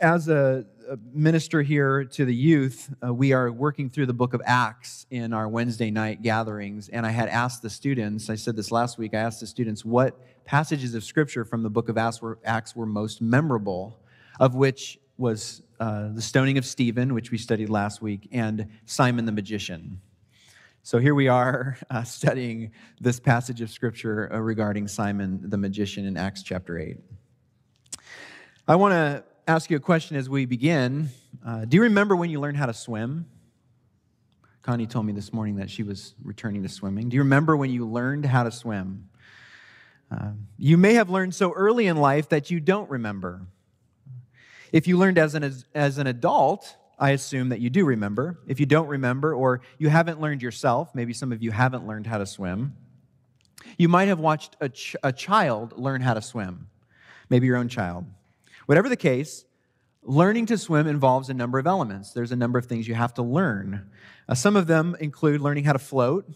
as a, a minister here to the youth, uh, we are working through the book of Acts in our Wednesday night gatherings. And I had asked the students, I said this last week, I asked the students what passages of scripture from the book of Acts were, Acts were most memorable, of which was uh, the stoning of Stephen, which we studied last week, and Simon the magician. So here we are uh, studying this passage of scripture uh, regarding Simon the magician in Acts chapter 8. I want to ask you a question as we begin. Uh, do you remember when you learned how to swim? Connie told me this morning that she was returning to swimming. Do you remember when you learned how to swim? Uh, you may have learned so early in life that you don't remember. If you learned as an, as an adult, I assume that you do remember. If you don't remember, or you haven't learned yourself, maybe some of you haven't learned how to swim, you might have watched a, ch- a child learn how to swim, maybe your own child. Whatever the case, learning to swim involves a number of elements. There's a number of things you have to learn. Uh, some of them include learning how to float,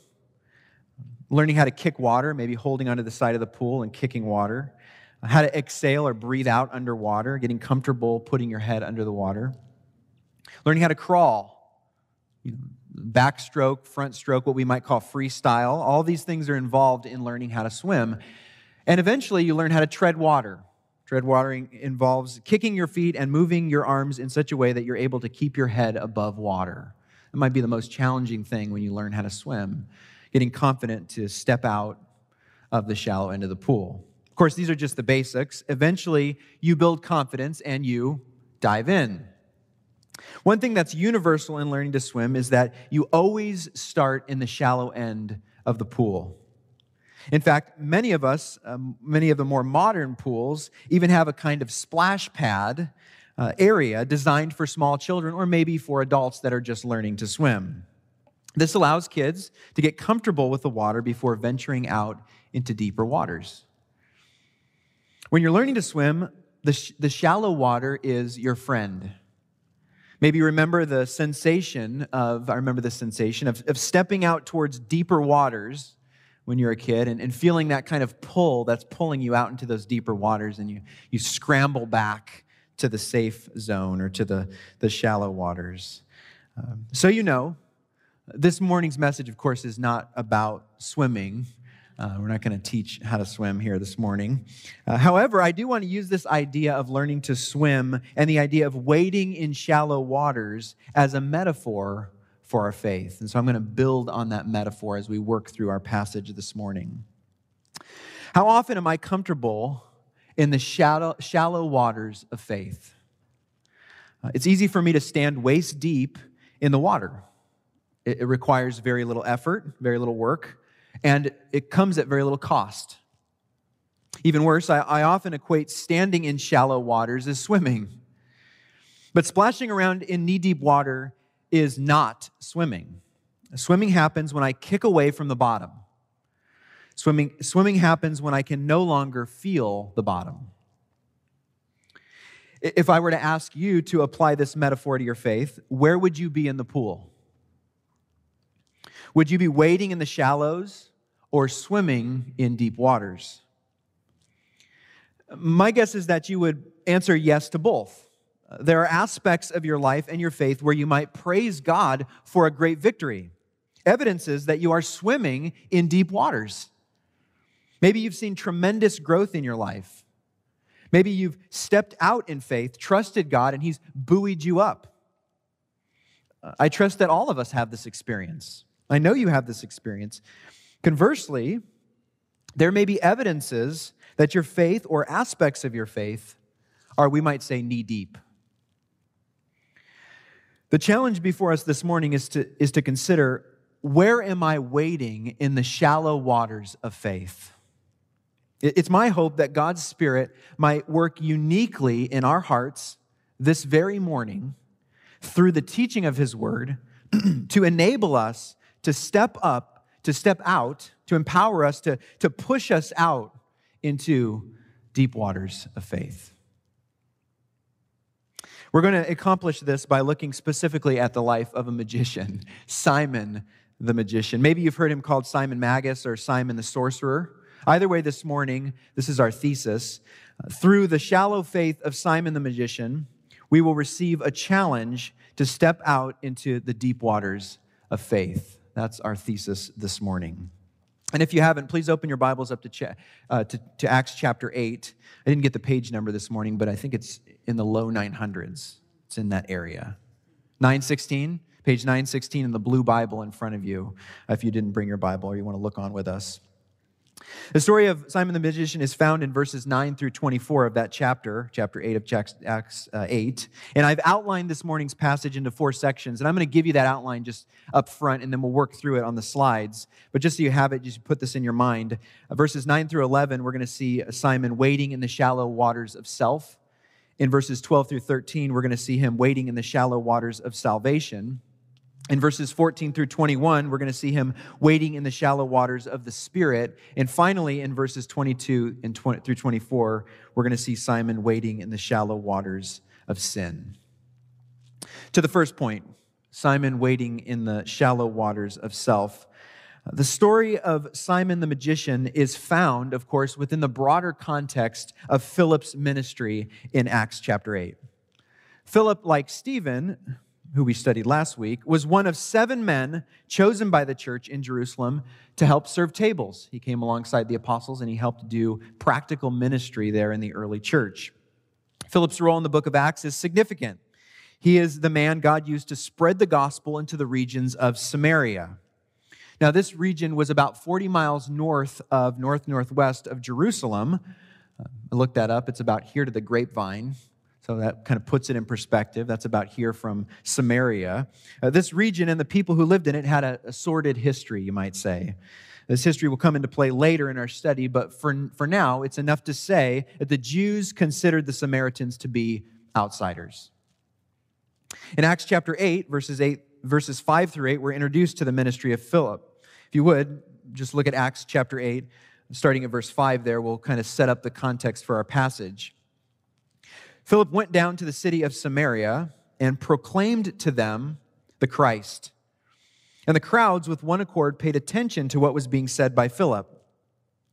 learning how to kick water, maybe holding onto the side of the pool and kicking water, how to exhale or breathe out underwater, getting comfortable putting your head under the water, learning how to crawl, backstroke, front stroke, what we might call freestyle. All these things are involved in learning how to swim. And eventually, you learn how to tread water Tread watering involves kicking your feet and moving your arms in such a way that you're able to keep your head above water. It might be the most challenging thing when you learn how to swim, getting confident to step out of the shallow end of the pool. Of course, these are just the basics. Eventually, you build confidence and you dive in. One thing that's universal in learning to swim is that you always start in the shallow end of the pool. In fact, many of us, um, many of the more modern pools, even have a kind of splash pad uh, area designed for small children or maybe for adults that are just learning to swim. This allows kids to get comfortable with the water before venturing out into deeper waters. When you're learning to swim, the, sh- the shallow water is your friend. Maybe you remember the sensation of, I remember the sensation of, of stepping out towards deeper waters when you're a kid and, and feeling that kind of pull that's pulling you out into those deeper waters and you, you scramble back to the safe zone or to the, the shallow waters. Um, so, you know, this morning's message, of course, is not about swimming. Uh, we're not going to teach how to swim here this morning. Uh, however, I do want to use this idea of learning to swim and the idea of wading in shallow waters as a metaphor for our faith. And so I'm going to build on that metaphor as we work through our passage this morning. How often am I comfortable in the shallow, shallow waters of faith? Uh, it's easy for me to stand waist deep in the water. It, it requires very little effort, very little work, and it comes at very little cost. Even worse, I, I often equate standing in shallow waters as swimming. But splashing around in knee deep water is not swimming. Swimming happens when I kick away from the bottom. Swimming, swimming happens when I can no longer feel the bottom. If I were to ask you to apply this metaphor to your faith, where would you be in the pool? Would you be wading in the shallows or swimming in deep waters? My guess is that you would answer yes to both. There are aspects of your life and your faith where you might praise God for a great victory. Evidences that you are swimming in deep waters. Maybe you've seen tremendous growth in your life. Maybe you've stepped out in faith, trusted God, and He's buoyed you up. I trust that all of us have this experience. I know you have this experience. Conversely, there may be evidences that your faith or aspects of your faith are, we might say, knee deep. The challenge before us this morning is to, is to consider where am I wading in the shallow waters of faith? It's my hope that God's Spirit might work uniquely in our hearts this very morning through the teaching of His Word to enable us to step up, to step out, to empower us, to, to push us out into deep waters of faith. We're going to accomplish this by looking specifically at the life of a magician, Simon the magician. Maybe you've heard him called Simon Magus or Simon the sorcerer. Either way, this morning, this is our thesis. Through the shallow faith of Simon the magician, we will receive a challenge to step out into the deep waters of faith. That's our thesis this morning. And if you haven't, please open your Bibles up to, cha- uh, to, to, Acts chapter 8. I didn't get the page number this morning, but I think it's in the low 900s. It's in that area. 916, page 916 in the blue Bible in front of you, if you didn't bring your Bible or you want to look on with us. The story of Simon the magician is found in verses 9 through 24 of that chapter, chapter 8 of Acts uh, 8. And I've outlined this morning's passage into four sections, and I'm going to give you that outline just up front, and then we'll work through it on the slides. But just so you have it, just put this in your mind. Verses 9 through 11, we're going to see Simon wading in the shallow waters of self. In verses 12 through 13, we're going to see him wading in the shallow waters of salvation. In verses 14 through 21, we're going to see him wading in the shallow waters of the Spirit. And finally, in verses 22 and 20, through 24, we're going to see Simon wading in the shallow waters of sin. To the first point, Simon wading in the shallow waters of self. The story of Simon the magician is found, of course, within the broader context of Philip's ministry in Acts chapter 8. Philip, like Stephen, who we studied last week, was one of seven men chosen by the church in Jerusalem to help serve tables. He came alongside the apostles and he helped do practical ministry there in the early church. Philip's role in the book of Acts is significant. He is the man God used to spread the gospel into the regions of Samaria. Now, this region was about 40 miles north of north northwest of Jerusalem. I looked that up. It's about here to the grapevine. So that kind of puts it in perspective. That's about here from Samaria. Uh, this region and the people who lived in it had a, a, sordid history, you might say. This history will come into play later in our study, but for, for now, it's enough to say that the Jews considered the Samaritans to be outsiders. In Acts chapter 8, verses 8, verses 5 through 8, we're introduced to the ministry of Philip. If you would, just look at Acts chapter 8, starting at verse 5 there, we'll kind of set up the context for our passage. Philip went down to the city of Samaria and proclaimed to them the Christ. And the crowds, with one accord, paid attention to what was being said by Philip.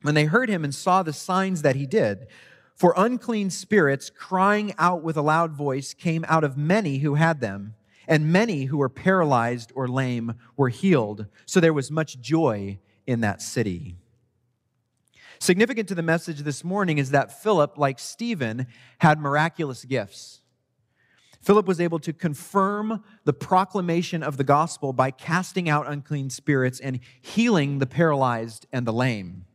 When they heard him and saw the signs that he did, for unclean spirits, crying out with a loud voice, came out of many who had them, and many who were paralyzed or lame were healed. So there was much joy in that city. Significant to the message this morning is that Philip, like Stephen, had miraculous gifts. Philip was able to confirm the proclamation of the gospel by casting out unclean spirits and healing the paralyzed and the lame.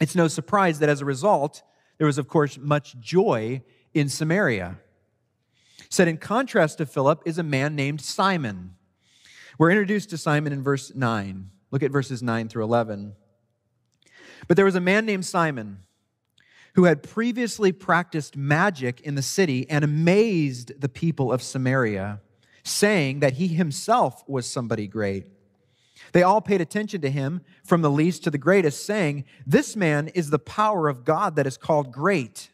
It's no surprise that as a result, there was, of course, much joy in Samaria. Set in contrast to Philip is a man named Simon. We're introduced to Simon in verse 9. Look at verses 9 through 11. But there was a man named Simon who had previously practiced magic in the city and amazed the people of Samaria, saying that he himself was somebody great. They all paid attention to him, from the least to the greatest, saying, This man is the power of God that is called great.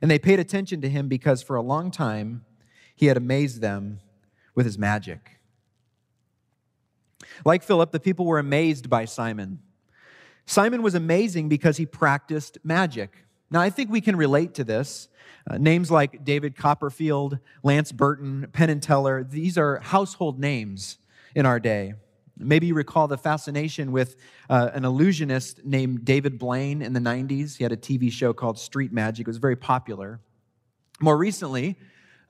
And they paid attention to him because for a long time he had amazed them with his magic. Like Philip, the people were amazed by Simon. Simon was amazing because he practiced magic. Now, I think we can relate to this. Uh, names like David Copperfield, Lance Burton, Penn and Teller, these are household names in our day. Maybe you recall the fascination with uh, an illusionist named David Blaine in the 90s. He had a TV show called Street Magic, it was very popular. More recently,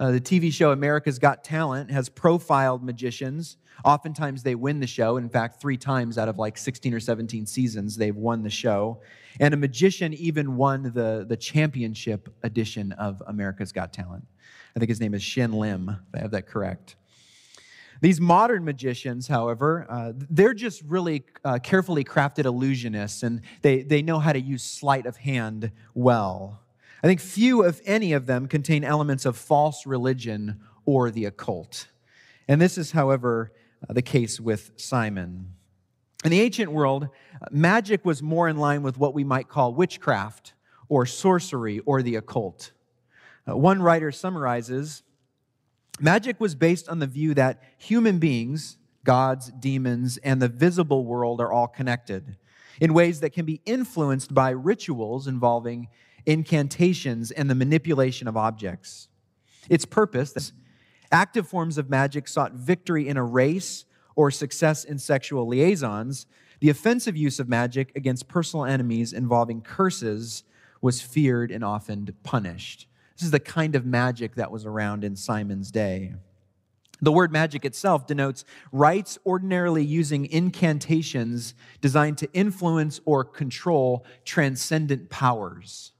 uh, the TV show America's Got Talent has profiled magicians Oftentimes they win the show. In fact, three times out of like 16 or 17 seasons, they've won the show. And a magician even won the, the championship edition of America's Got Talent. I think his name is Shin Lim, if I have that correct. These modern magicians, however, uh, they're just really uh, carefully crafted illusionists and they, they know how to use sleight of hand well. I think few, if any, of them contain elements of false religion or the occult. And this is, however, uh, the case with Simon. In the ancient world, magic was more in line with what we might call witchcraft or sorcery or the occult. Uh, one writer summarizes magic was based on the view that human beings, gods, demons, and the visible world are all connected in ways that can be influenced by rituals involving incantations and the manipulation of objects. Its purpose active forms of magic sought victory in a race or success in sexual liaisons. The offensive use of magic against personal enemies involving curses was feared and often punished. This is the kind of magic that was around in Simon's day. The word magic itself denotes rites ordinarily using incantations designed to influence or control transcendent powers.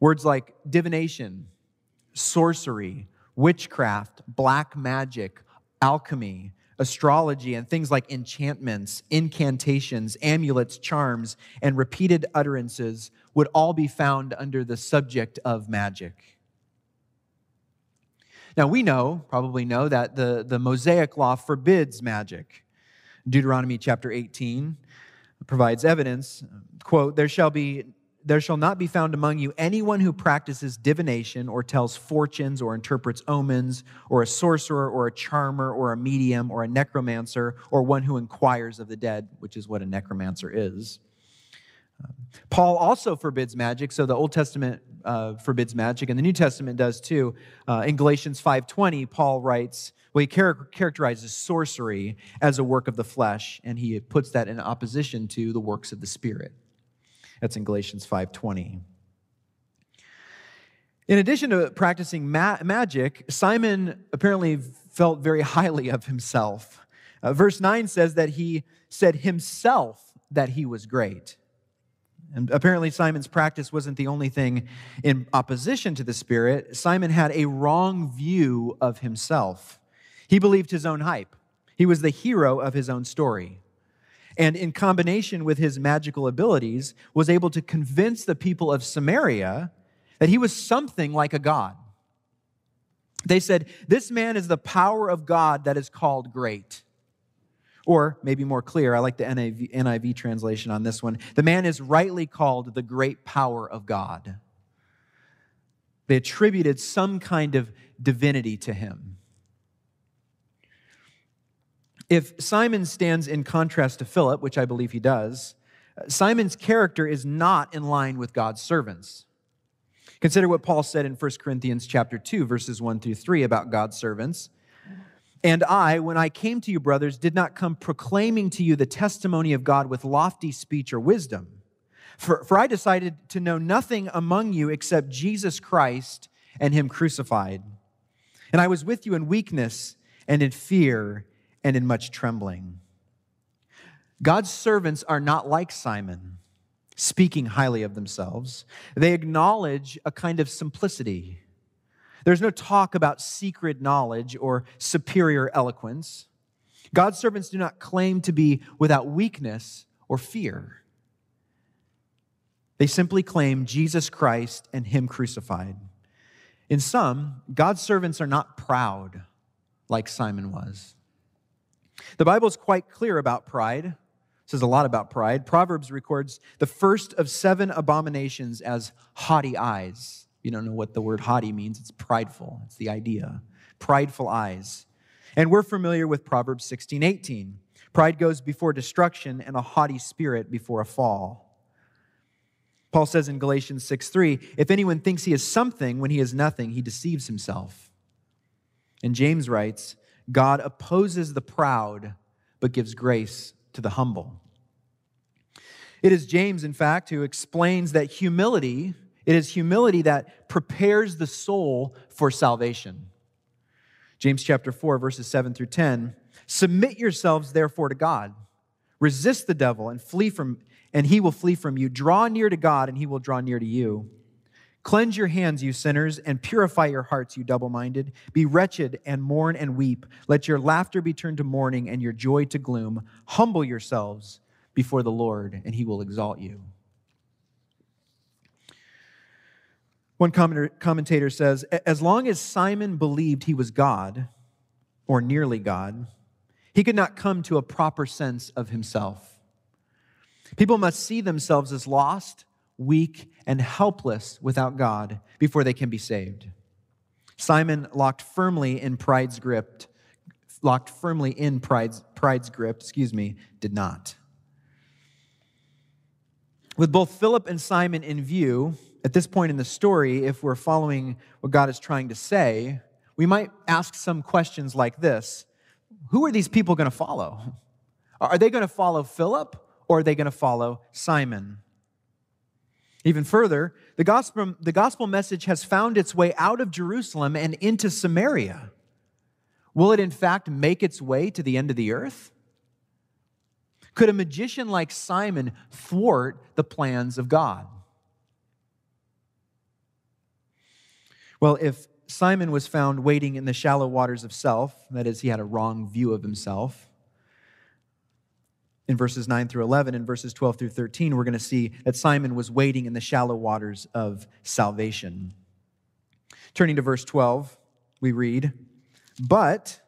Words like divination, sorcery, witchcraft, black magic, alchemy, astrology, and things like enchantments, incantations, amulets, charms, and repeated utterances would all be found under the subject of magic. Now, we know, probably know, that the, the Mosaic law forbids magic. Deuteronomy chapter 18 provides evidence quote there shall be there shall not be found among you anyone who practices divination or tells fortunes or interprets omens or a sorcerer or a charmer or a medium or a necromancer or one who inquires of the dead, which is what a necromancer is. Paul also forbids magic, so the Old Testament uh, forbids magic, and the New Testament does too. Uh, in Galatians 5:20, Paul writes, well, he char- characterizes sorcery as a work of the flesh, and he puts that in opposition to the works of the Spirit. That's in Galatians 5:20. In addition to practicing ma- magic, Simon apparently felt very highly of himself. Uh, verse 9 says that he said himself that he was great. And apparently, Simon's practice wasn't the only thing in opposition to the Spirit. Simon had a wrong view of himself. He believed his own hype, he was the hero of his own story and in combination with his magical abilities, was able to convince the people of Samaria that he was something like a god. They said, This man is the power of God that is called great. Or maybe more clear, I like the NIV, NIV translation on this one. The man is rightly called the great power of God. They attributed some kind of divinity to him. If Simon stands in contrast to Philip, which I believe he does, uh, Simon's character is not in line with God's servants. Consider what Paul said in 1 Corinthians chapter 2 verses 1 through 3 about God's servants. And I, when I came to you, brothers, did not come proclaiming to you the testimony of God with lofty speech or wisdom. For, for I decided to know nothing among you except Jesus Christ and Him crucified. And I was with you in weakness and in fear and in much trembling. God's servants are not like Simon, speaking highly of themselves. They acknowledge a kind of simplicity. There's no talk about secret knowledge or superior eloquence. God's servants do not claim to be without weakness or fear. They simply claim Jesus Christ and Him crucified. In some, God's servants are not proud like Simon was. The Bible is quite clear about pride. It says a lot about pride. Proverbs records the first of seven abominations as haughty eyes. You don't know what the word haughty means, it's prideful. It's the idea. Prideful eyes. And we're familiar with Proverbs 16, 18. Pride goes before destruction, and a haughty spirit before a fall. Paul says in Galatians 6 3, if anyone thinks he is something when he is nothing, he deceives himself. And James writes, God opposes the proud, but gives grace to the humble. It is James, in fact, who explains that humility, it is humility that prepares the soul for salvation. James chapter 4, verses 7 through 10. Submit yourselves, therefore, to God. Resist the devil and flee from, and he will flee from you. Draw near to God, and he will draw near to you. Cleanse your hands, you sinners, and purify your hearts, you double minded. Be wretched and mourn and weep. Let your laughter be turned to mourning and your joy to gloom. Humble yourselves before the Lord, and he will exalt you. One commentator says As long as Simon believed he was God, or nearly God, he could not come to a proper sense of himself. People must see themselves as lost weak, and helpless without God before they can be saved. Simon locked firmly in pride's grip, locked firmly in pride's, pride's grip, excuse me, did not. With both Philip and Simon in view, at this point in the story, if we're following what God is trying to say, we might ask some questions like this Who are these people going to follow? Are they going to follow Philip or are they going to follow Simon? Even further, the gospel, the gospel message has found its way out of Jerusalem and into Samaria. Will it in fact make its way to the end of the earth? Could a magician like Simon thwart the plans of God? Well, if Simon was found wading in the shallow waters of self, that is, he had a wrong view of himself, in verses 9 through 11 and verses 12 through 13, we're going to see that Simon was waiting in the shallow waters of salvation. Turning to verse 12, we read, But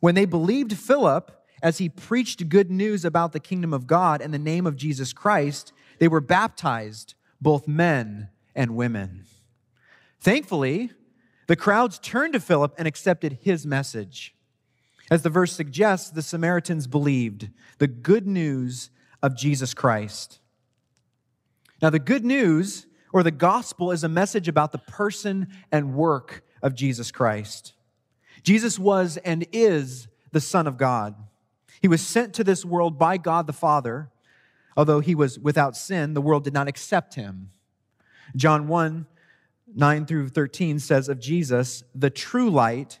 when they believed Philip as he preached good news about the kingdom of God and the name of Jesus Christ, they were baptized, both men and women. Thankfully, the crowds turned to Philip and accepted his message. As the verse suggests, the Samaritans believed the good news of Jesus Christ. Now, the good news or the gospel is a message about the person and work of Jesus Christ. Jesus was and is the Son of God. He was sent to this world by God the Father. Although he was without sin, the world did not accept him. John 1 9 through 13 says of Jesus, the true light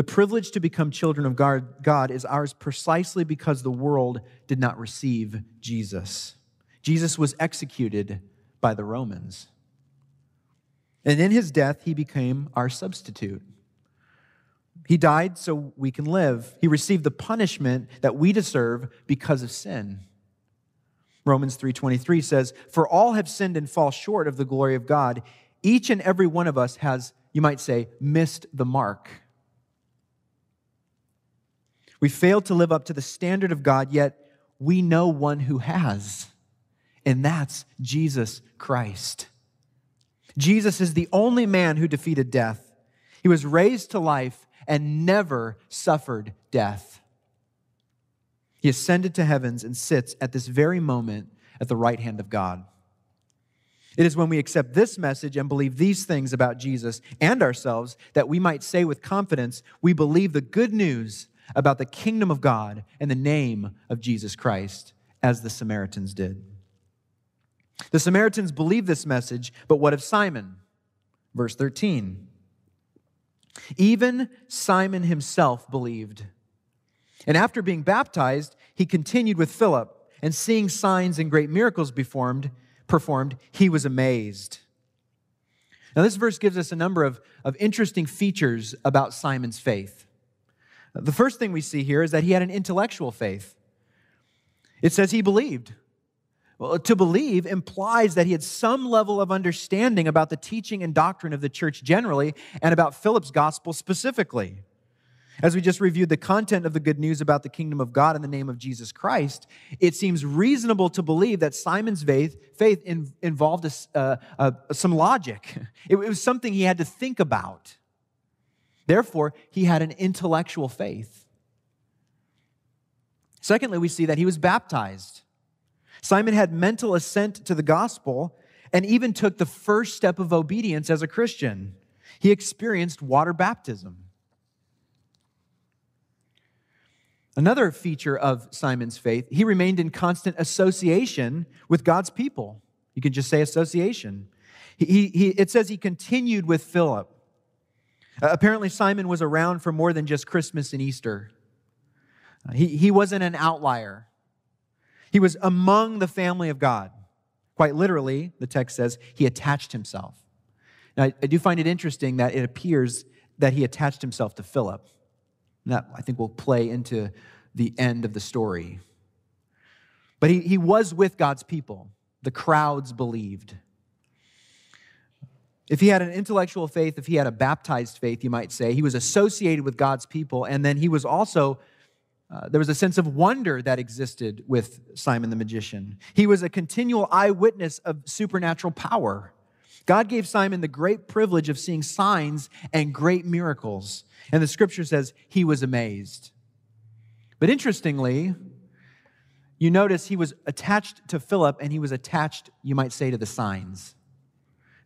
The privilege to become children of God is ours precisely because the world did not receive Jesus. Jesus was executed by the Romans. And in his death, he became our substitute. He died so we can live. He received the punishment that we deserve because of sin. Romans 3:23 says, "For all have sinned and fall short of the glory of God. Each and every one of us has, you might say, missed the mark." We failed to live up to the standard of God, yet we know one who has, and that's Jesus Christ. Jesus is the only man who defeated death. He was raised to life and never suffered death. He ascended to heavens and sits at this very moment at the right hand of God. It is when we accept this message and believe these things about Jesus and ourselves that we might say with confidence, we believe the good news about the kingdom of God and the name of Jesus Christ, as the Samaritans did. The Samaritans believed this message, but what of Simon? Verse 13. Even Simon himself believed. And after being baptized, he continued with Philip, and seeing signs and great miracles performed, performed he was amazed. Now, this verse gives us a number of, of interesting features about Simon's faith. The first thing we see here is that he had an intellectual faith. It says he believed. Well, to believe implies that he had some level of understanding about the teaching and doctrine of the church generally and about Philip's gospel specifically. As we just reviewed the content of the good news about the kingdom of God in the name of Jesus Christ, it seems reasonable to believe that Simon's faith, faith in, involved a, uh, uh, some logic. It, it was something he had to think about. Therefore, he had an intellectual faith. Secondly, we see that he was baptized. Simon had mental assent to the gospel and even took the first step of obedience as a Christian. He experienced water baptism. Another feature of Simon's faith, he remained in constant association with God's people. You can just say association. He, he, it says he continued with Philip. Uh, apparently, Simon was around for more than just Christmas and Easter. Uh, he, he wasn't an outlier, he was among the family of God. Quite literally, the text says, he attached himself. Now, I, I do find it interesting that it appears that he attached himself to Philip. And that, I think, will play into the end of the story. But he, he was with God's people. the crowds believed. If he had an intellectual faith, if he had a baptized faith, you might say, he was associated with God's people, and then he was also uh, there was a sense of wonder that existed with Simon the magician. He was a continual eyewitness of supernatural power. God gave Simon the great privilege of seeing signs and great miracles. And the scripture says he was amazed. But interestingly, you notice he was attached to Philip and he was attached, you might say, to the signs.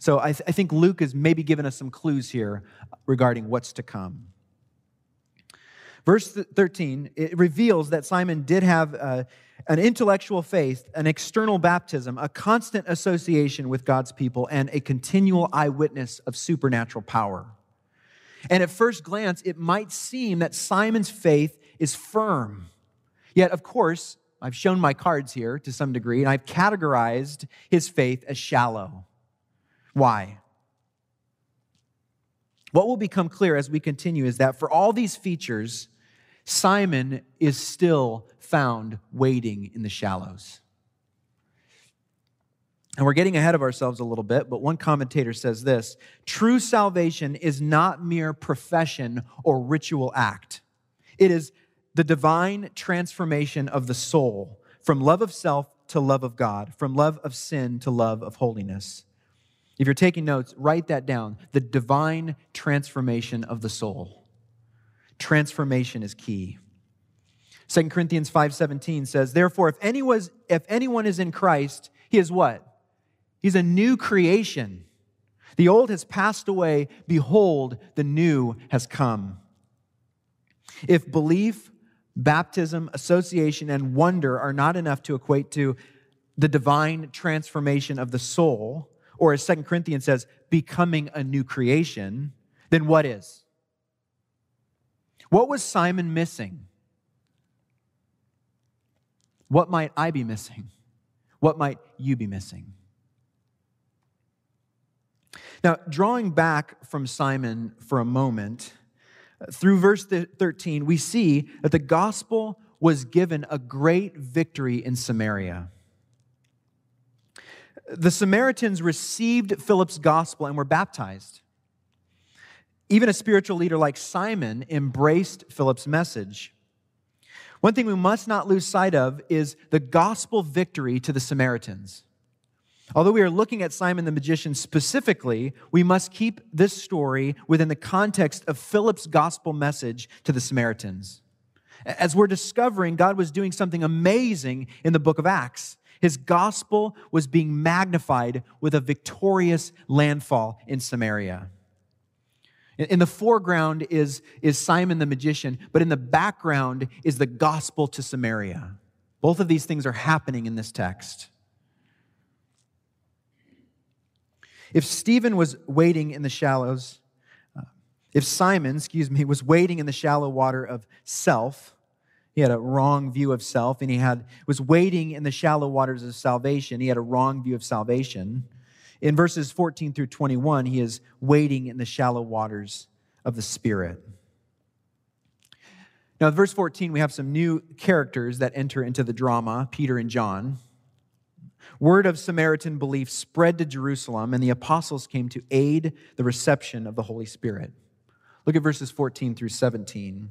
So I, th- I think Luke has maybe given us some clues here regarding what's to come. Verse 13, it reveals that Simon did have uh, an intellectual faith, an external baptism, a constant association with God's people, and a continual eyewitness of supernatural power. And at first glance, it might seem that Simon's faith is firm. Yet, of course, I've shown my cards here to some degree, and I've categorized his faith as shallow. Why? What will become clear as we continue is that for all these features, Simon is still found waiting in the shallows. And we're getting ahead of ourselves a little bit, but one commentator says this true salvation is not mere profession or ritual act, it is the divine transformation of the soul from love of self to love of God, from love of sin to love of holiness. If you're taking notes, write that down the divine transformation of the soul. Transformation is key. 2 Corinthians 5:17 says, "Therefore if if anyone is in Christ, he is what? He's a new creation. The old has passed away, behold, the new has come." If belief, baptism, association and wonder are not enough to equate to the divine transformation of the soul, or as 2 Corinthians says, becoming a new creation, then what is? What was Simon missing? What might I be missing? What might you be missing? Now, drawing back from Simon for a moment, through verse 13, we see that the gospel was given a great victory in Samaria. The Samaritans received Philip's gospel and were baptized. Even a spiritual leader like Simon embraced Philip's message. One thing we must not lose sight of is the gospel victory to the Samaritans. Although we are looking at Simon the magician specifically, we must keep this story within the context of Philip's gospel message to the Samaritans. As we're discovering, God was doing something amazing in the book of Acts. His gospel was being magnified with a victorious landfall in Samaria. In the foreground is, is Simon the magician, but in the background is the gospel to Samaria. Both of these things are happening in this text. If Stephen was waiting in the shallows, uh, if Simon, excuse me, was waiting in the shallow water of self, he had a wrong view of self, and he had was waiting in the shallow waters of salvation. He had a wrong view of salvation. In verses 14 through 21, he is wading in the shallow waters of the Spirit. Now, in verse 14, we have some new characters that enter into the drama Peter and John. Word of Samaritan belief spread to Jerusalem, and the apostles came to aid the reception of the Holy Spirit. Look at verses 14 through 17.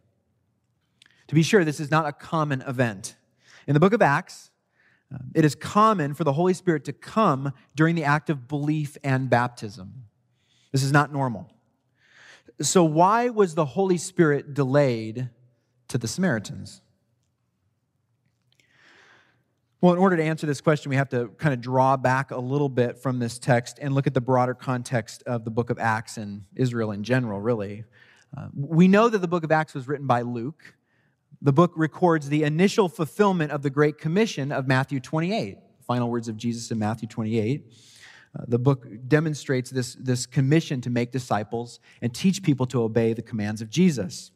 To be sure, this is not a common event. In the book of Acts, um, it is common for the Holy Spirit to come during the act of belief and baptism. This is not normal. So, why was the Holy Spirit delayed to the Samaritans? Well, in order to answer this question, we have to kind of draw back a little bit from this text and look at the broader context of the book of Acts and Israel in general, really. Uh, we know that the book of Acts was written by Luke, the book records the initial fulfillment of the Great Commission of Matthew 28. final words of Jesus in Matthew 28. Uh, the book demonstrates this, this commission to make disciples and teach people to obey the commands of Jesus.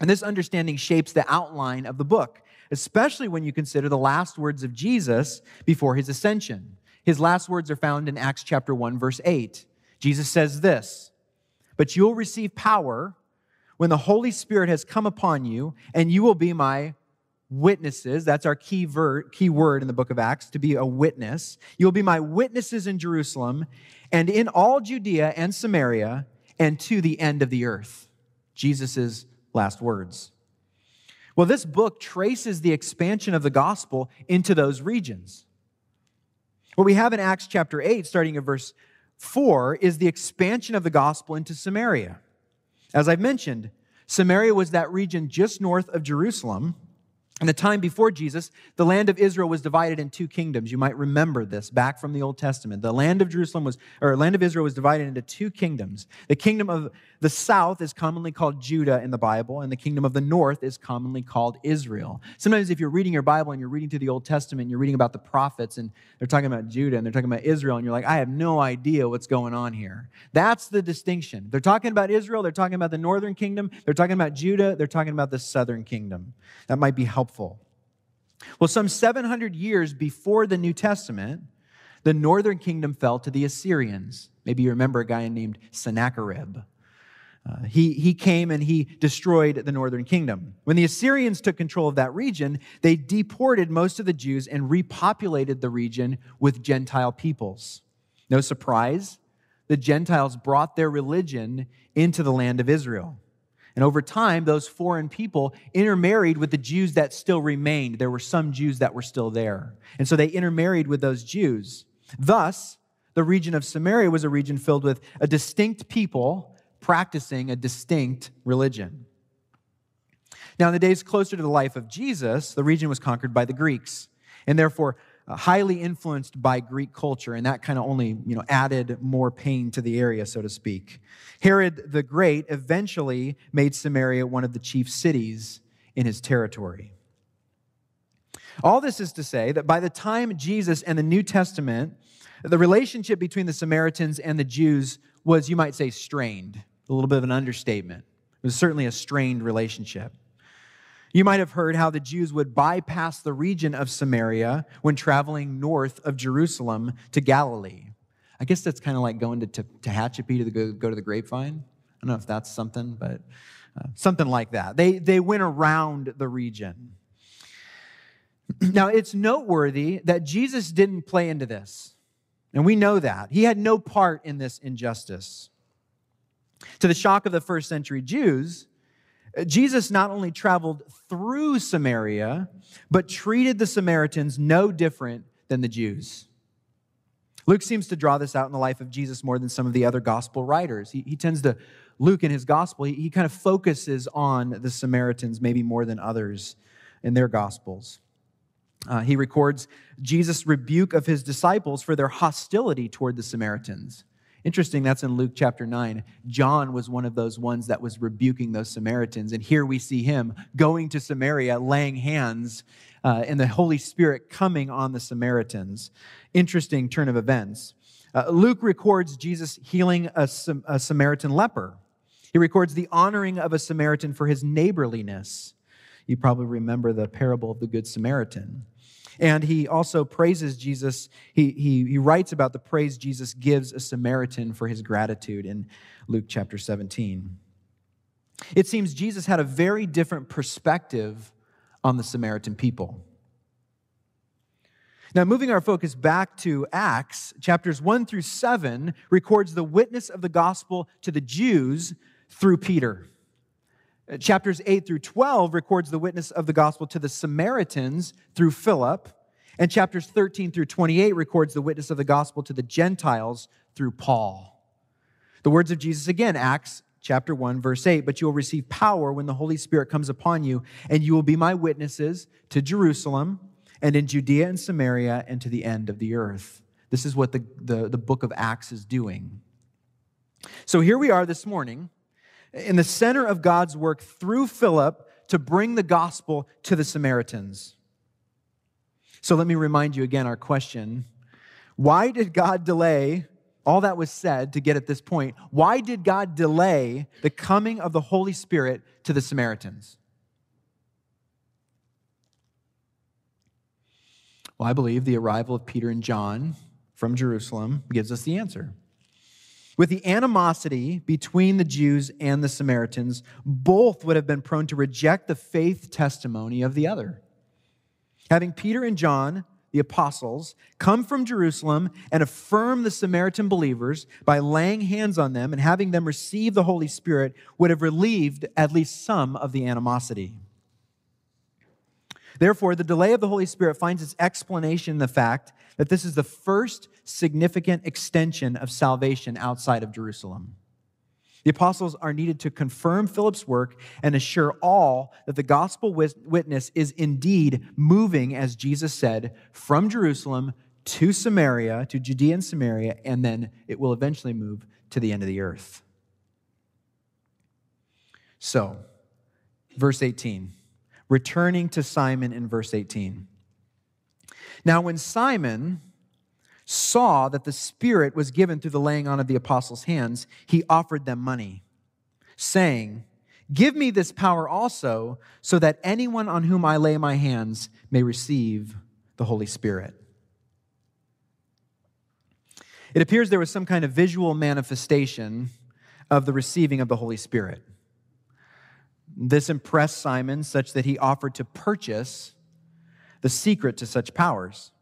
And this understanding shapes the outline of the book, especially when you consider the last words of Jesus before his ascension. His last words are found in Acts chapter 1, verse 8. Jesus says this But you will receive power when the Holy Spirit has come upon you, and you will be my witnesses. That's our key, ver- key word in the book of Acts, to be a witness. You'll be my witnesses in Jerusalem and in all Judea and Samaria and to the end of the earth. Jesus' last words. Well, this book traces the expansion of the gospel into those regions. What we have in Acts chapter 8, starting at verse 4, is the expansion of the gospel into Samaria. As I've mentioned, Samaria was that region just north of Jerusalem in the time before Jesus, the land of Israel was divided in two kingdoms. You might remember this back from the Old Testament. The land of Jerusalem was, or land of Israel was divided into two kingdoms. The kingdom of the south is commonly called Judah in the Bible, and the kingdom of the north is commonly called Israel. Sometimes, if you're reading your Bible and you're reading through the Old Testament, you're reading about the prophets, and they're talking about Judah and they're talking about Israel, and you're like, I have no idea what's going on here. That's the distinction. They're talking about Israel, they're talking about the northern kingdom, they're talking about Judah, they're talking about the southern kingdom. That might be helpful helpful. Well, some 700 years before the New Testament, the northern kingdom fell to the Assyrians. Maybe you remember a guy named Sennacherib. Uh, he, he came and he destroyed the northern kingdom. When the Assyrians took control of that region, they deported most of the Jews and repopulated the region with Gentile peoples. No surprise, the Gentiles brought their religion into the land of Israel. And over time, those foreign people intermarried with the Jews that still remained. There were some Jews that were still there. And so they intermarried with those Jews. Thus, the region of Samaria was a region filled with a distinct people practicing a distinct religion. Now, in the days closer to the life of Jesus, the region was conquered by the Greeks. And therefore, Uh, highly influenced by Greek culture, and that kind of only you know, added more pain to the area, so to speak. Herod the Great eventually made Samaria one of the chief cities in his territory. All this is to say that by the time Jesus and the New Testament, the relationship between the Samaritans and the Jews was, you might say, strained. A little bit of an understatement. It was certainly a strained relationship. You might have heard how the Jews would bypass the region of Samaria when traveling north of Jerusalem to Galilee. I guess that's kind of like going to, to, Tehachapi to go, go to the grapevine. I don't know if that's something, but uh, something like that. They, they went around the region. Now, it's noteworthy that Jesus didn't play into this. And we know that. He had no part in this injustice. To the shock of the first century Jews, Jesus not only traveled through Samaria, but treated the Samaritans no different than the Jews. Luke seems to draw this out in the life of Jesus more than some of the other gospel writers. He, he tends to, Luke in his gospel, he, he kind of focuses on the Samaritans maybe more than others in their gospels. Uh, he records Jesus' rebuke of his disciples for their hostility toward the Samaritans. Interesting, that's in Luke chapter 9. John was one of those ones that was rebuking those Samaritans. And here we see him going to Samaria, laying hands, uh, and the Holy Spirit coming on the Samaritans. Interesting turn of events. Uh, Luke records Jesus healing a, a Samaritan leper. He records the honoring of a Samaritan for his neighborliness. You probably remember the parable of the Good Samaritan. And he also praises Jesus. He, he, he writes about the praise Jesus gives a Samaritan for his gratitude in Luke chapter 17. It seems Jesus had a very different perspective on the Samaritan people. Now, moving our focus back to Acts, chapters 1 through 7 records the witness of the gospel to the Jews through Peter. Uh, chapters 8 through 12 records the witness of the gospel to the Samaritans through Philip. And chapters 13 through 28 records the witness of the gospel to the Gentiles through Paul. The words of Jesus again, Acts chapter 1, verse 8. But you will receive power when the Holy Spirit comes upon you, and you will be my witnesses to Jerusalem and in Judea and Samaria and to the end of the earth. This is what the, the, the book of Acts is doing. So here we are this morning in the center of God's work through Philip to bring the gospel to the Samaritans. So let me remind you again our question Why did God delay? All that was said to get at this point. Why did God delay the coming of the Holy Spirit to the Samaritans? Well, I believe the arrival of Peter and John from Jerusalem gives us the answer. With the animosity between the Jews and the Samaritans, both would have been prone to reject the faith testimony of the other. Having Peter and John, the apostles, come from Jerusalem and affirm the Samaritan believers by laying hands on them and having them receive the Holy Spirit would have relieved at least some of the animosity. Therefore, the delay of the Holy Spirit finds its explanation in the fact that this is the first significant extension of salvation outside of Jerusalem. The apostles are needed to confirm Philip's work and assure all that the gospel witness is indeed moving, as Jesus said, from Jerusalem to Samaria, to Judea and Samaria, and then it will eventually move to the end of the earth. So, verse 18, returning to Simon in verse 18. Now, when Simon saw that the Spirit was given through the laying on of the apostles' hands, he offered them money, saying, Give me this power also, so that anyone on whom I lay my hands may receive the Holy Spirit. It appears there was some kind of visual manifestation of the receiving of the Holy Spirit. This impressed Simon such that he offered to purchase the secret to such powers.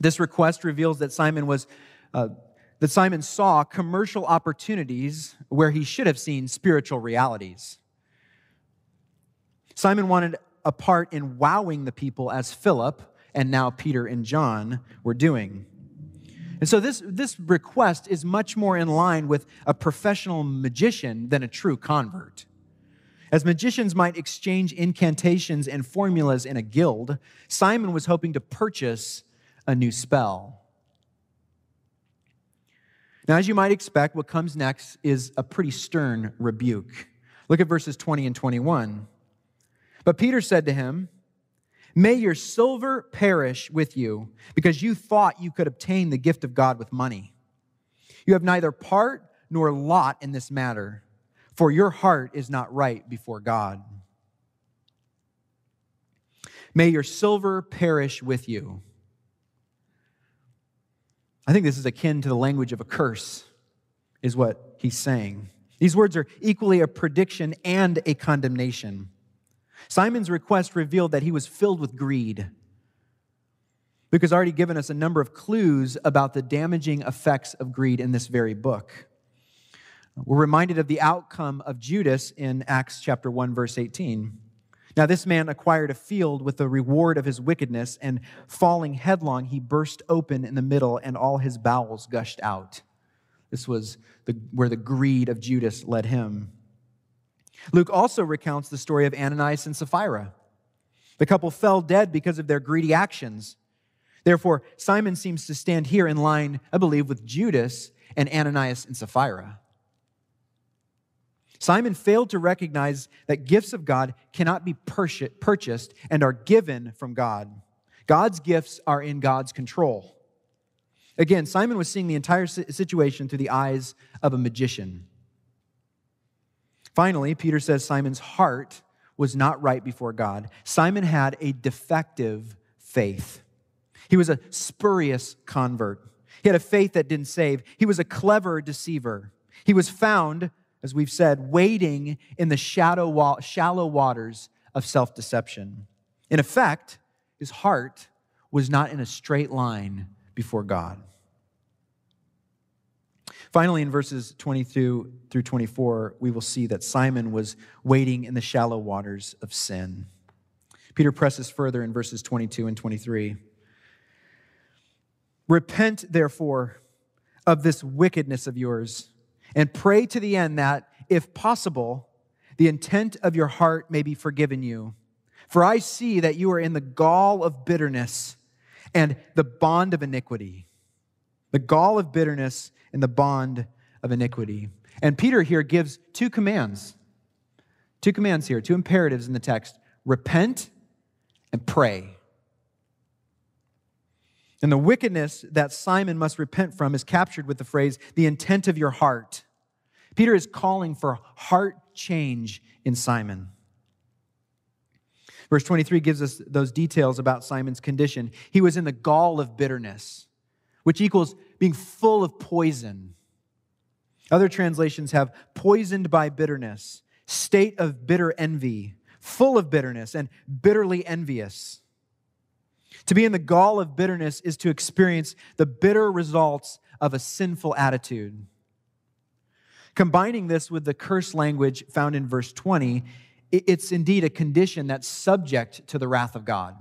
This request reveals that Simon was uh, that Simon saw commercial opportunities where he should have seen spiritual realities. Simon wanted a part in wowing the people as Philip and now Peter and John were doing. And so this, this request is much more in line with a professional magician than a true convert. As magicians might exchange incantations and formulas in a guild, Simon was hoping to purchase a new spell. Now, as you might expect, what comes next is a pretty stern rebuke. Look at verses 20 and 21. But Peter said to him, May your silver perish with you, because you thought you could obtain the gift of God with money. You have neither part nor lot in this matter for your heart is not right before God. May your silver perish with you. I think this is akin to the language of a curse, is what he's saying. These words are equally a prediction and a condemnation. Simon's request revealed that he was filled with greed. Luke has already given us a number of clues about the damaging effects of greed in this very book. We're reminded of the outcome of Judas in Acts chapter 1 verse 18. Now this man acquired a field with the reward of his wickedness and falling headlong he burst open in the middle and all his bowels gushed out. This was the, where the greed of Judas led him. Luke also recounts the story of Ananias and Sapphira. The couple fell dead because of their greedy actions. Therefore, Simon seems to stand here in line, I believe, with Judas and Ananias and Sapphira. Simon failed to recognize that gifts of God cannot be purchased and are given from God. God's gifts are in God's control. Again, Simon was seeing the entire situation through the eyes of a magician. Finally, Peter says Simon's heart was not right before God. Simon had a defective faith. He was a spurious convert. He had a faith that didn't save. He was a clever deceiver. He was found as we've said, wading in the shadow, shallow waters of self deception. In effect, his heart was not in a straight line before God. Finally, in verses 22 through 24, we will see that Simon was wading in the shallow waters of sin. Peter presses further in verses 22 and 23. Repent, therefore, of this wickedness of yours and pray to the end that, if possible, the intent of your heart may be forgiven you. For I see that you are in the gall of bitterness and the bond of iniquity. The gall of bitterness and the bond of iniquity. And Peter here gives two commands. Two commands here, two imperatives in the text repent and pray. And the wickedness that Simon must repent from is captured with the phrase, the intent of your heart. Peter is calling for heart change in Simon. Verse 23 gives us those details about Simon's condition. He was in the gall of bitterness, which equals being full of poison. Other translations have poisoned by bitterness, state of bitter envy, full of bitterness, and bitterly envious. To be in the gall of bitterness is to experience the bitter results of a sinful attitude. Combining this with the curse language found in verse 20, it's indeed a condition that's subject to the wrath of God.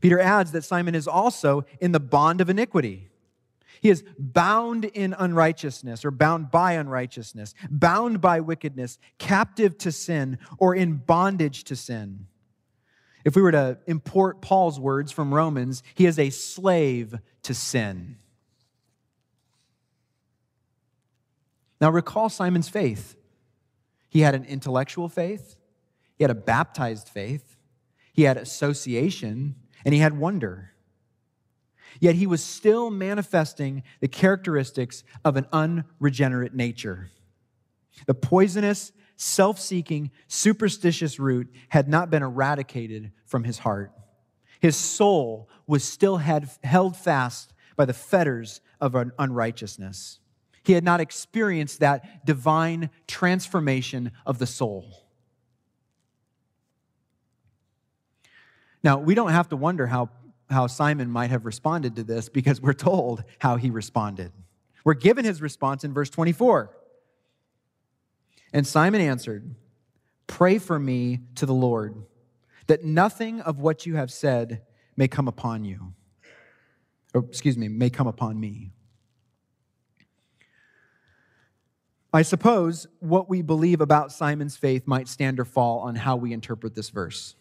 Peter adds that Simon is also in the bond of iniquity. He is bound in unrighteousness or bound by unrighteousness, bound by wickedness, captive to sin, or in bondage to sin. If we were to import Paul's words from Romans, he is a slave to sin. Now, recall Simon's faith. He had an intellectual faith, he had a baptized faith, he had association, and he had wonder. Yet he was still manifesting the characteristics of an unregenerate nature. The poisonous, self seeking, superstitious root had not been eradicated from his heart. His soul was still had, held fast by the fetters of unrighteousness. He had not experienced that divine transformation of the soul. Now, we don't have to wonder how, how Simon might have responded to this because we're told how he responded. We're given his response in verse 24. And Simon answered, Pray for me to the Lord, that nothing of what you have said may come upon you. Or, excuse me, may come upon me. I suppose what we believe about Simon's faith might stand or fall on how we interpret this verse.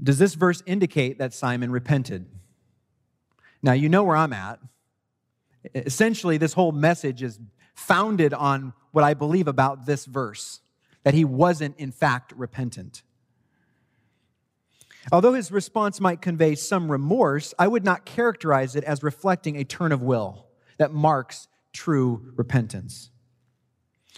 Does this verse indicate that Simon repented? Now, you know where I'm at. Essentially, this whole message is founded on what I believe about this verse that he wasn't, in fact, repentant. Although his response might convey some remorse, I would not characterize it as reflecting a turn of will that marks true repentance.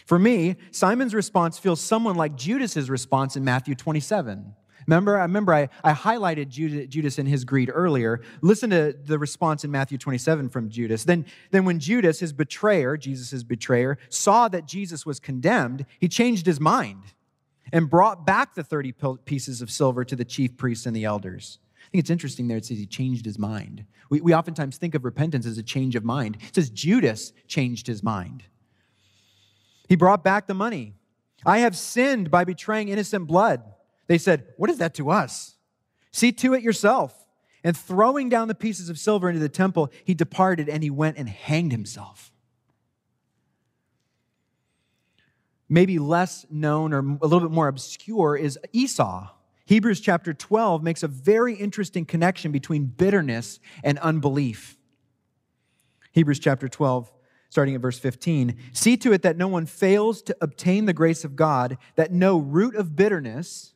For me, Simon's response feels someone like Judas's response in Matthew 27. Remember, I remember I, I highlighted Judas in his greed earlier. Listen to the response in Matthew 27 from Judas. Then, then when Judas, his betrayer, Jesus' betrayer, saw that Jesus was condemned, he changed his mind and brought back the 30 pieces of silver to the chief priests and the elders. I think it's interesting there it says he changed his mind. We, we oftentimes think of repentance as a change of mind. It says Judas changed his mind. He brought back the money. I have sinned by betraying innocent blood. They said, What is that to us? See to it yourself. And throwing down the pieces of silver into the temple, he departed and he went and hanged himself. Maybe less known or a little bit more obscure is Esau. Hebrews chapter 12 makes a very interesting connection between bitterness and unbelief. Hebrews chapter 12, starting at verse 15. See to it that no one fails to obtain the grace of God, that no root of bitterness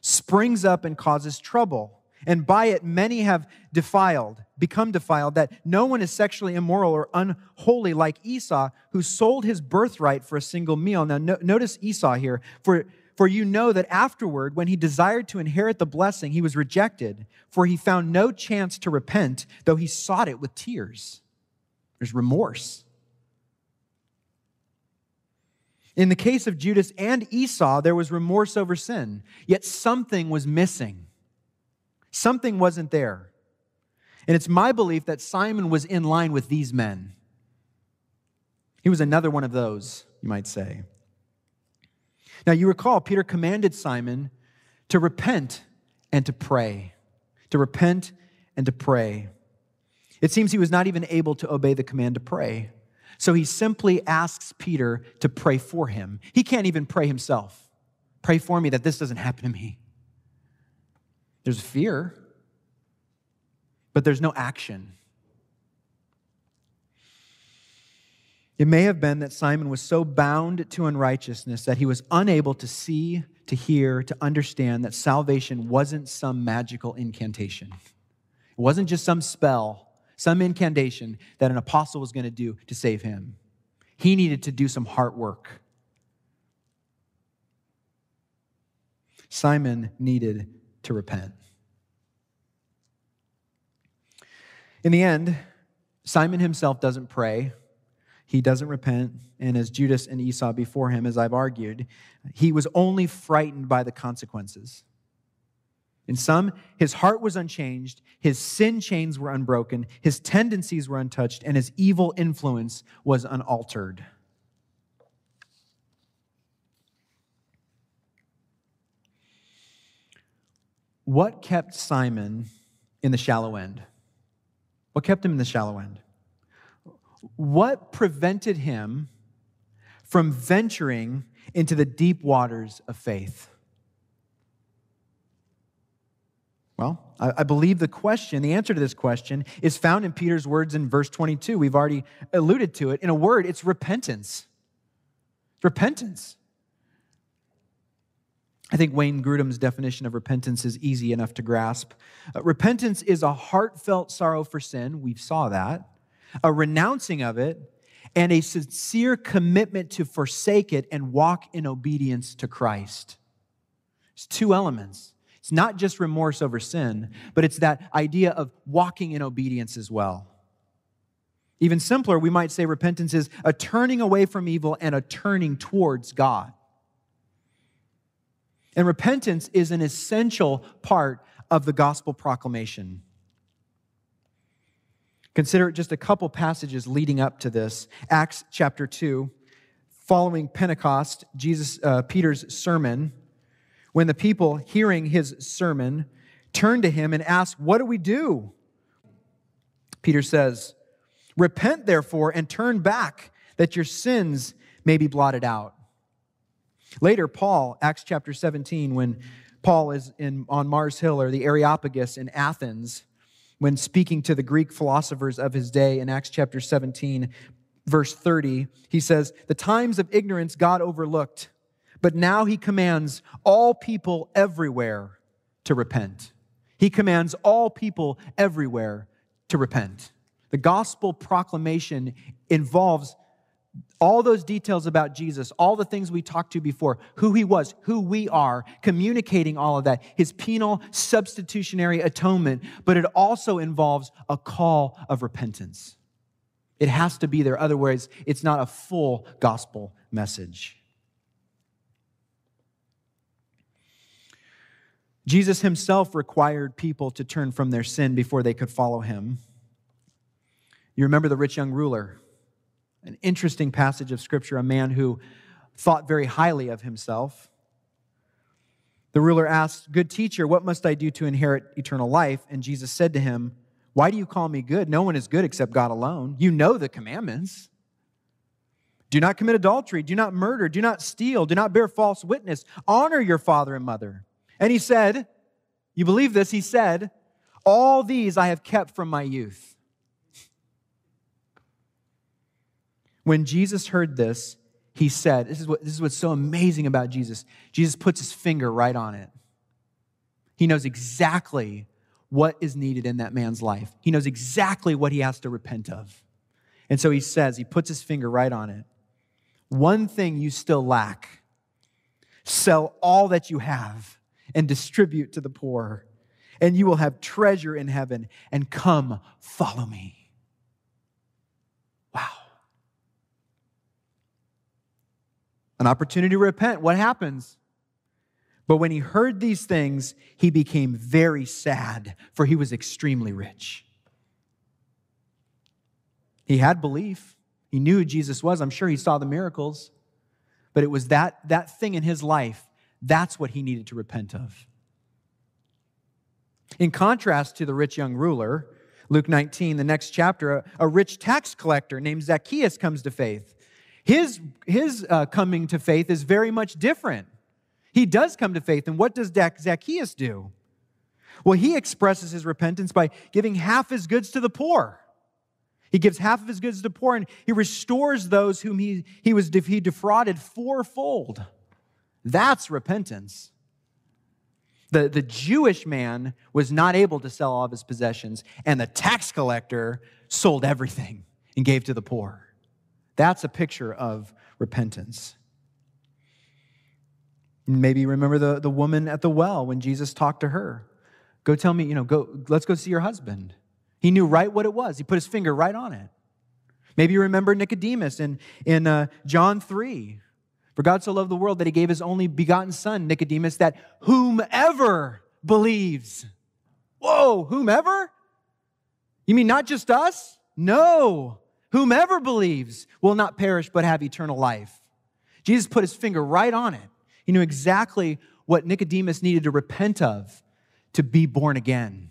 springs up and causes trouble. And by it, many have defiled, become defiled, that no one is sexually immoral or unholy like Esau, who sold his birthright for a single meal. Now, no, notice Esau here. For, for you know that afterward, when he desired to inherit the blessing, he was rejected, for he found no chance to repent, though he sought it with tears. There's remorse. In the case of Judas and Esau, there was remorse over sin, yet something was missing. Something wasn't there. And it's my belief that Simon was in line with these men. He was another one of those, you might say. Now, you recall, Peter commanded Simon to repent and to pray. To repent and to pray. It seems he was not even able to obey the command to pray. So he simply asks Peter to pray for him. He can't even pray himself. Pray for me that this doesn't happen to me. There's fear, but there's no action. It may have been that Simon was so bound to unrighteousness that he was unable to see, to hear, to understand that salvation wasn't some magical incantation. It wasn't just some spell, some incantation that an apostle was going to do to save him. He needed to do some heart work. Simon needed to repent. In the end, Simon himself doesn't pray he doesn't repent. And as Judas and Esau before him, as I've argued, he was only frightened by the consequences. In sum, his heart was unchanged, his sin chains were unbroken, his tendencies were untouched, and his evil influence was unaltered. What kept Simon in the shallow end? What kept him in the shallow end? What prevented him from venturing into the deep waters of faith? Well, I, believe the question, the answer to this question, is found in Peter's words in verse 22. We've already alluded to it. In a word, it's repentance. Repentance. I think Wayne Grudem's definition of repentance is easy enough to grasp. Uh, repentance is a heartfelt sorrow for sin. We saw that a renouncing of it, and a sincere commitment to forsake it and walk in obedience to Christ. It's two elements. It's not just remorse over sin, but it's that idea of walking in obedience as well. Even simpler, we might say repentance is a turning away from evil and a turning towards God. And repentance is an essential part of the gospel proclamation. Consider just a couple passages leading up to this. Acts chapter 2, following Pentecost, Jesus, uh, Peter's sermon, when the people hearing his sermon turned to him and asked, What do we do? Peter says, Repent therefore and turn back, that your sins may be blotted out. Later, Paul, Acts chapter 17, when Paul is in, on Mars Hill or the Areopagus in Athens, when speaking to the Greek philosophers of his day in Acts chapter 17, verse 30, he says, The times of ignorance God overlooked, but now he commands all people everywhere to repent. He commands all people everywhere to repent. The gospel proclamation involves all those details about Jesus, all the things we talked to before, who he was, who we are, communicating all of that, his penal substitutionary atonement, but it also involves a call of repentance. It has to be there, otherwise, it's not a full gospel message. Jesus himself required people to turn from their sin before they could follow him. You remember the rich young ruler an interesting passage of Scripture, a man who thought very highly of himself. The ruler asked, Good teacher, what must I do to inherit eternal life? And Jesus said to him, Why do you call me good? No one is good except God alone. You know the commandments. Do not commit adultery. Do not murder. Do not steal. Do not bear false witness. Honor your father and mother. And he said, You believe this? He said, All these I have kept from my youth. When Jesus heard this, he said, this is, what, this is what's so amazing about Jesus. Jesus puts his finger right on it. He knows exactly what is needed in that man's life, he knows exactly what he has to repent of. And so he says, he puts his finger right on it. One thing you still lack sell all that you have and distribute to the poor, and you will have treasure in heaven. And come, follow me. Wow. An opportunity to repent. What happens? But when he heard these things, he became very sad, for he was extremely rich. He had belief. He knew who Jesus was. I'm sure he saw the miracles. But it was that, that thing in his life, that's what he needed to repent of. In contrast to the rich young ruler, Luke 19, the next chapter, a, rich tax collector named Zacchaeus comes to faith. His, his uh, coming to faith is very much different. He does come to faith, and what does Zacchaeus do? Well, he expresses his repentance by giving half his goods to the poor. He gives half of his goods to the poor, and he restores those whom he, he was he defrauded fourfold. That's repentance. The, the Jewish man was not able to sell all of his possessions, and the tax collector sold everything and gave to the poor. That's a picture of repentance. Maybe remember the, the woman at the well when Jesus talked to her. Go tell me, you know, go, let's go see your husband. He knew right what it was. He put his finger right on it. Maybe you remember Nicodemus in, in uh, John 3 for God so loved the world that he gave his only begotten son, Nicodemus, that whomever believes. Whoa, whomever? You mean not just us? No. Whomever believes will not perish but have eternal life. Jesus put his finger right on it. He knew exactly what Nicodemus needed to repent of to be born again.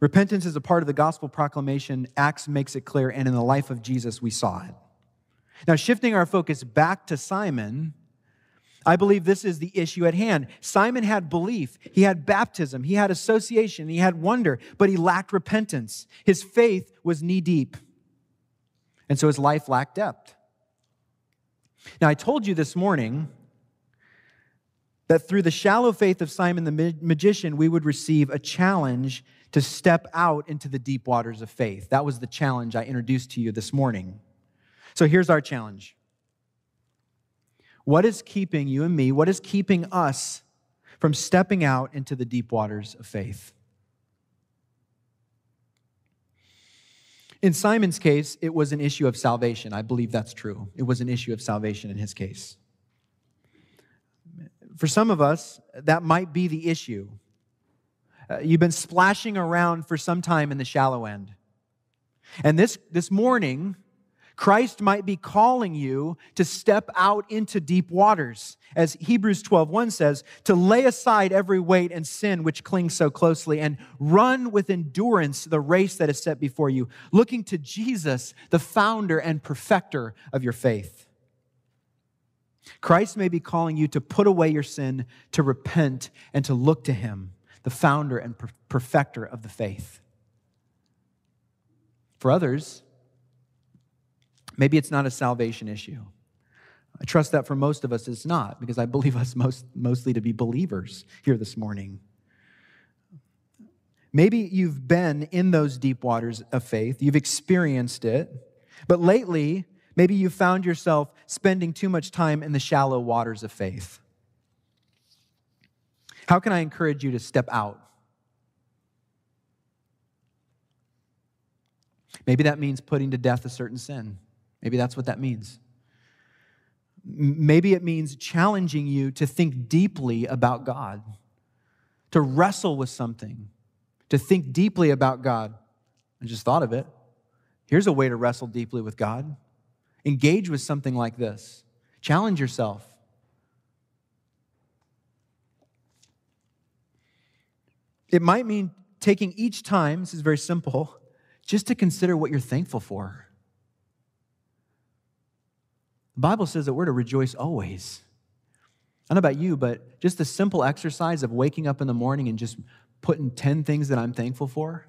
Repentance is a part of the gospel proclamation. Acts makes it clear, and in the life of Jesus, we saw it. Now, shifting our focus back to Simon, I believe this is the issue at hand. Simon had belief, he had baptism, he had association, he had wonder, but he lacked repentance. His faith was knee deep, and so his life lacked depth. Now, I told you this morning that through the shallow faith of Simon the magician, we would receive a challenge to step out into the deep waters of faith. That was the challenge I introduced to you this morning. So here's our challenge What is keeping you and me, what is keeping us from stepping out into the deep waters of faith? In Simon's case, it was an issue of salvation. I believe that's true. It was an issue of salvation in his case. For some of us, that might be the issue. Uh, you've been splashing around for some time in the shallow end. And this, this morning, Christ might be calling you to step out into deep waters. As Hebrews 12:1 says, to lay aside every weight and sin which clings so closely and run with endurance the race that is set before you, looking to Jesus, the founder and perfecter of your faith. Christ may be calling you to put away your sin, to repent, and to look to him the founder and perfecter of the faith. For others, maybe it's not a salvation issue. I trust that for most of us it's not, because I believe us most, mostly to be believers here this morning. Maybe you've been in those deep waters of faith, you've experienced it, but lately, maybe you found yourself spending too much time in the shallow waters of faith. How can I encourage you to step out? Maybe that means putting to death a certain sin. Maybe that's what that means. Maybe it means challenging you to think deeply about God, to wrestle with something, to think deeply about God. I just thought of it. Here's a way to wrestle deeply with God. Engage with something like this. Challenge yourself. It might mean taking each time, this is very simple, just to consider what you're thankful for. The Bible says that we're to rejoice always. I don't know about you, but just the simple exercise of waking up in the morning and just putting 10 things that I'm thankful for,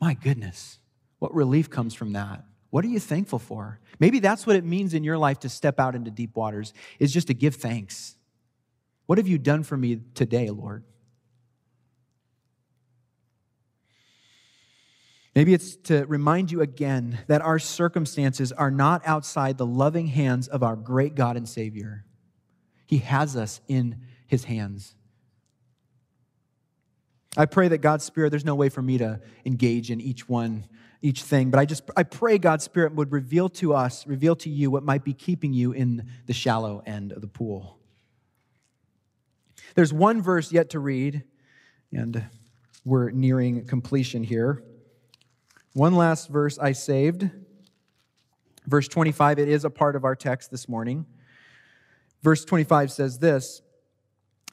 my goodness, what relief comes from that. What are you thankful for? Maybe that's what it means in your life to step out into deep waters, is just to give thanks. What have you done for me today, Lord? Maybe it's to remind you again that our circumstances are not outside the loving hands of our great God and Savior. He has us in His hands. I pray that God's Spirit, there's no way for me to engage in each one, each thing, but I just, I pray God's Spirit would reveal to us, reveal to you what might be keeping you in the shallow end of the pool. There's one verse yet to read, and we're nearing completion here. One last verse I saved. Verse 25, it is a part of our text this morning. Verse 25 says this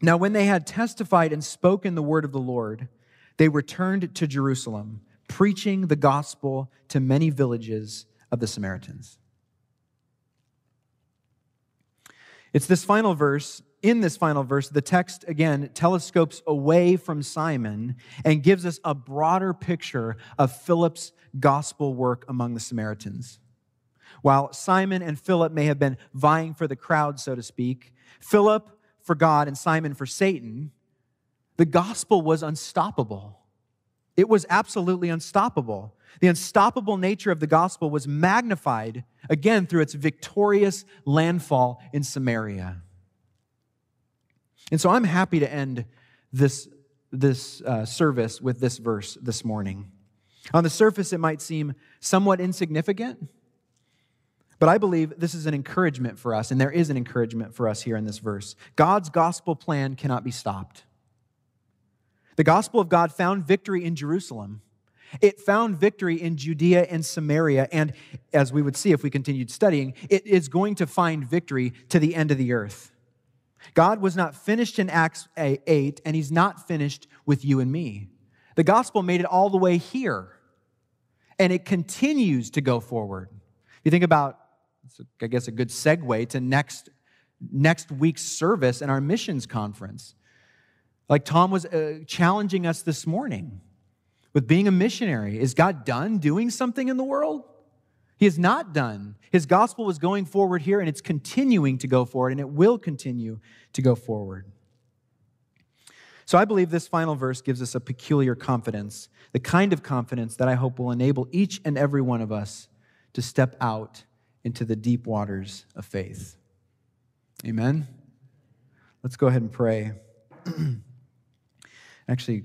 Now, when they had testified and spoken the word of the Lord, they returned to Jerusalem, preaching the gospel to many villages of the Samaritans. It's this final verse in this final verse, the text again telescopes away from Simon and gives us a broader picture of Philip's gospel work among the Samaritans. While Simon and Philip may have been vying for the crowd, so to speak, Philip for God and Simon for Satan, the gospel was unstoppable. It was absolutely unstoppable. The unstoppable nature of the gospel was magnified again through its victorious landfall in Samaria. And so I'm happy to end this, this uh, service with this verse this morning. On the surface, it might seem somewhat insignificant, but I believe this is an encouragement for us, and there is an encouragement for us here in this verse. God's gospel plan cannot be stopped. The gospel of God found victory in Jerusalem. It found victory in Judea and Samaria, and as we would see if we continued studying, it is going to find victory to the end of the earth. God was not finished in Acts 8, and He's not finished with you and me. The gospel made it all the way here, and it continues to go forward. If you think about, I guess, a good segue to next, next week's service and our missions conference. Like Tom was uh, challenging us this morning with being a missionary. Is God done doing something in the world? He is not done. His gospel is going forward here and it's continuing to go forward and it will continue to go forward. So I believe this final verse gives us a peculiar confidence, the kind of confidence that I hope will enable each and every one of us to step out into the deep waters of faith. Amen. Let's go ahead and pray. Actually,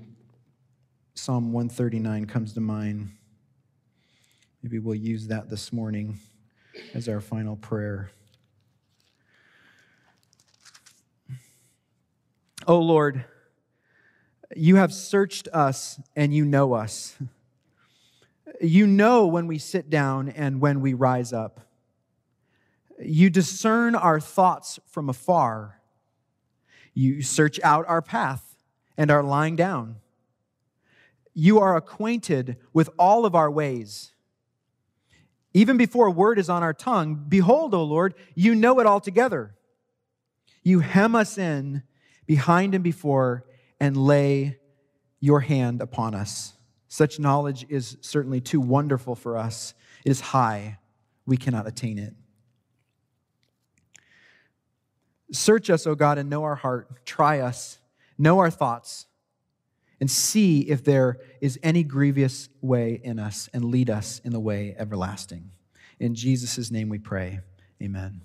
Psalm 139 comes to mind. Maybe we'll use that this morning as our final prayer. Oh Lord, you have searched us and you know us. You know when we sit down and when we rise up. You discern our thoughts from afar. You search out our path and our lying down. You are acquainted with all of our ways. Even before a word is on our tongue, behold, O Lord, you know it altogether. You hem us in behind and before and lay your hand upon us. Such knowledge is certainly too wonderful for us. It is high. We cannot attain it. Search us, O God, and know our heart. Try us, know our thoughts, and see if there is any grievous way in us, and lead us in the way everlasting. In Jesus' name we pray. Amen.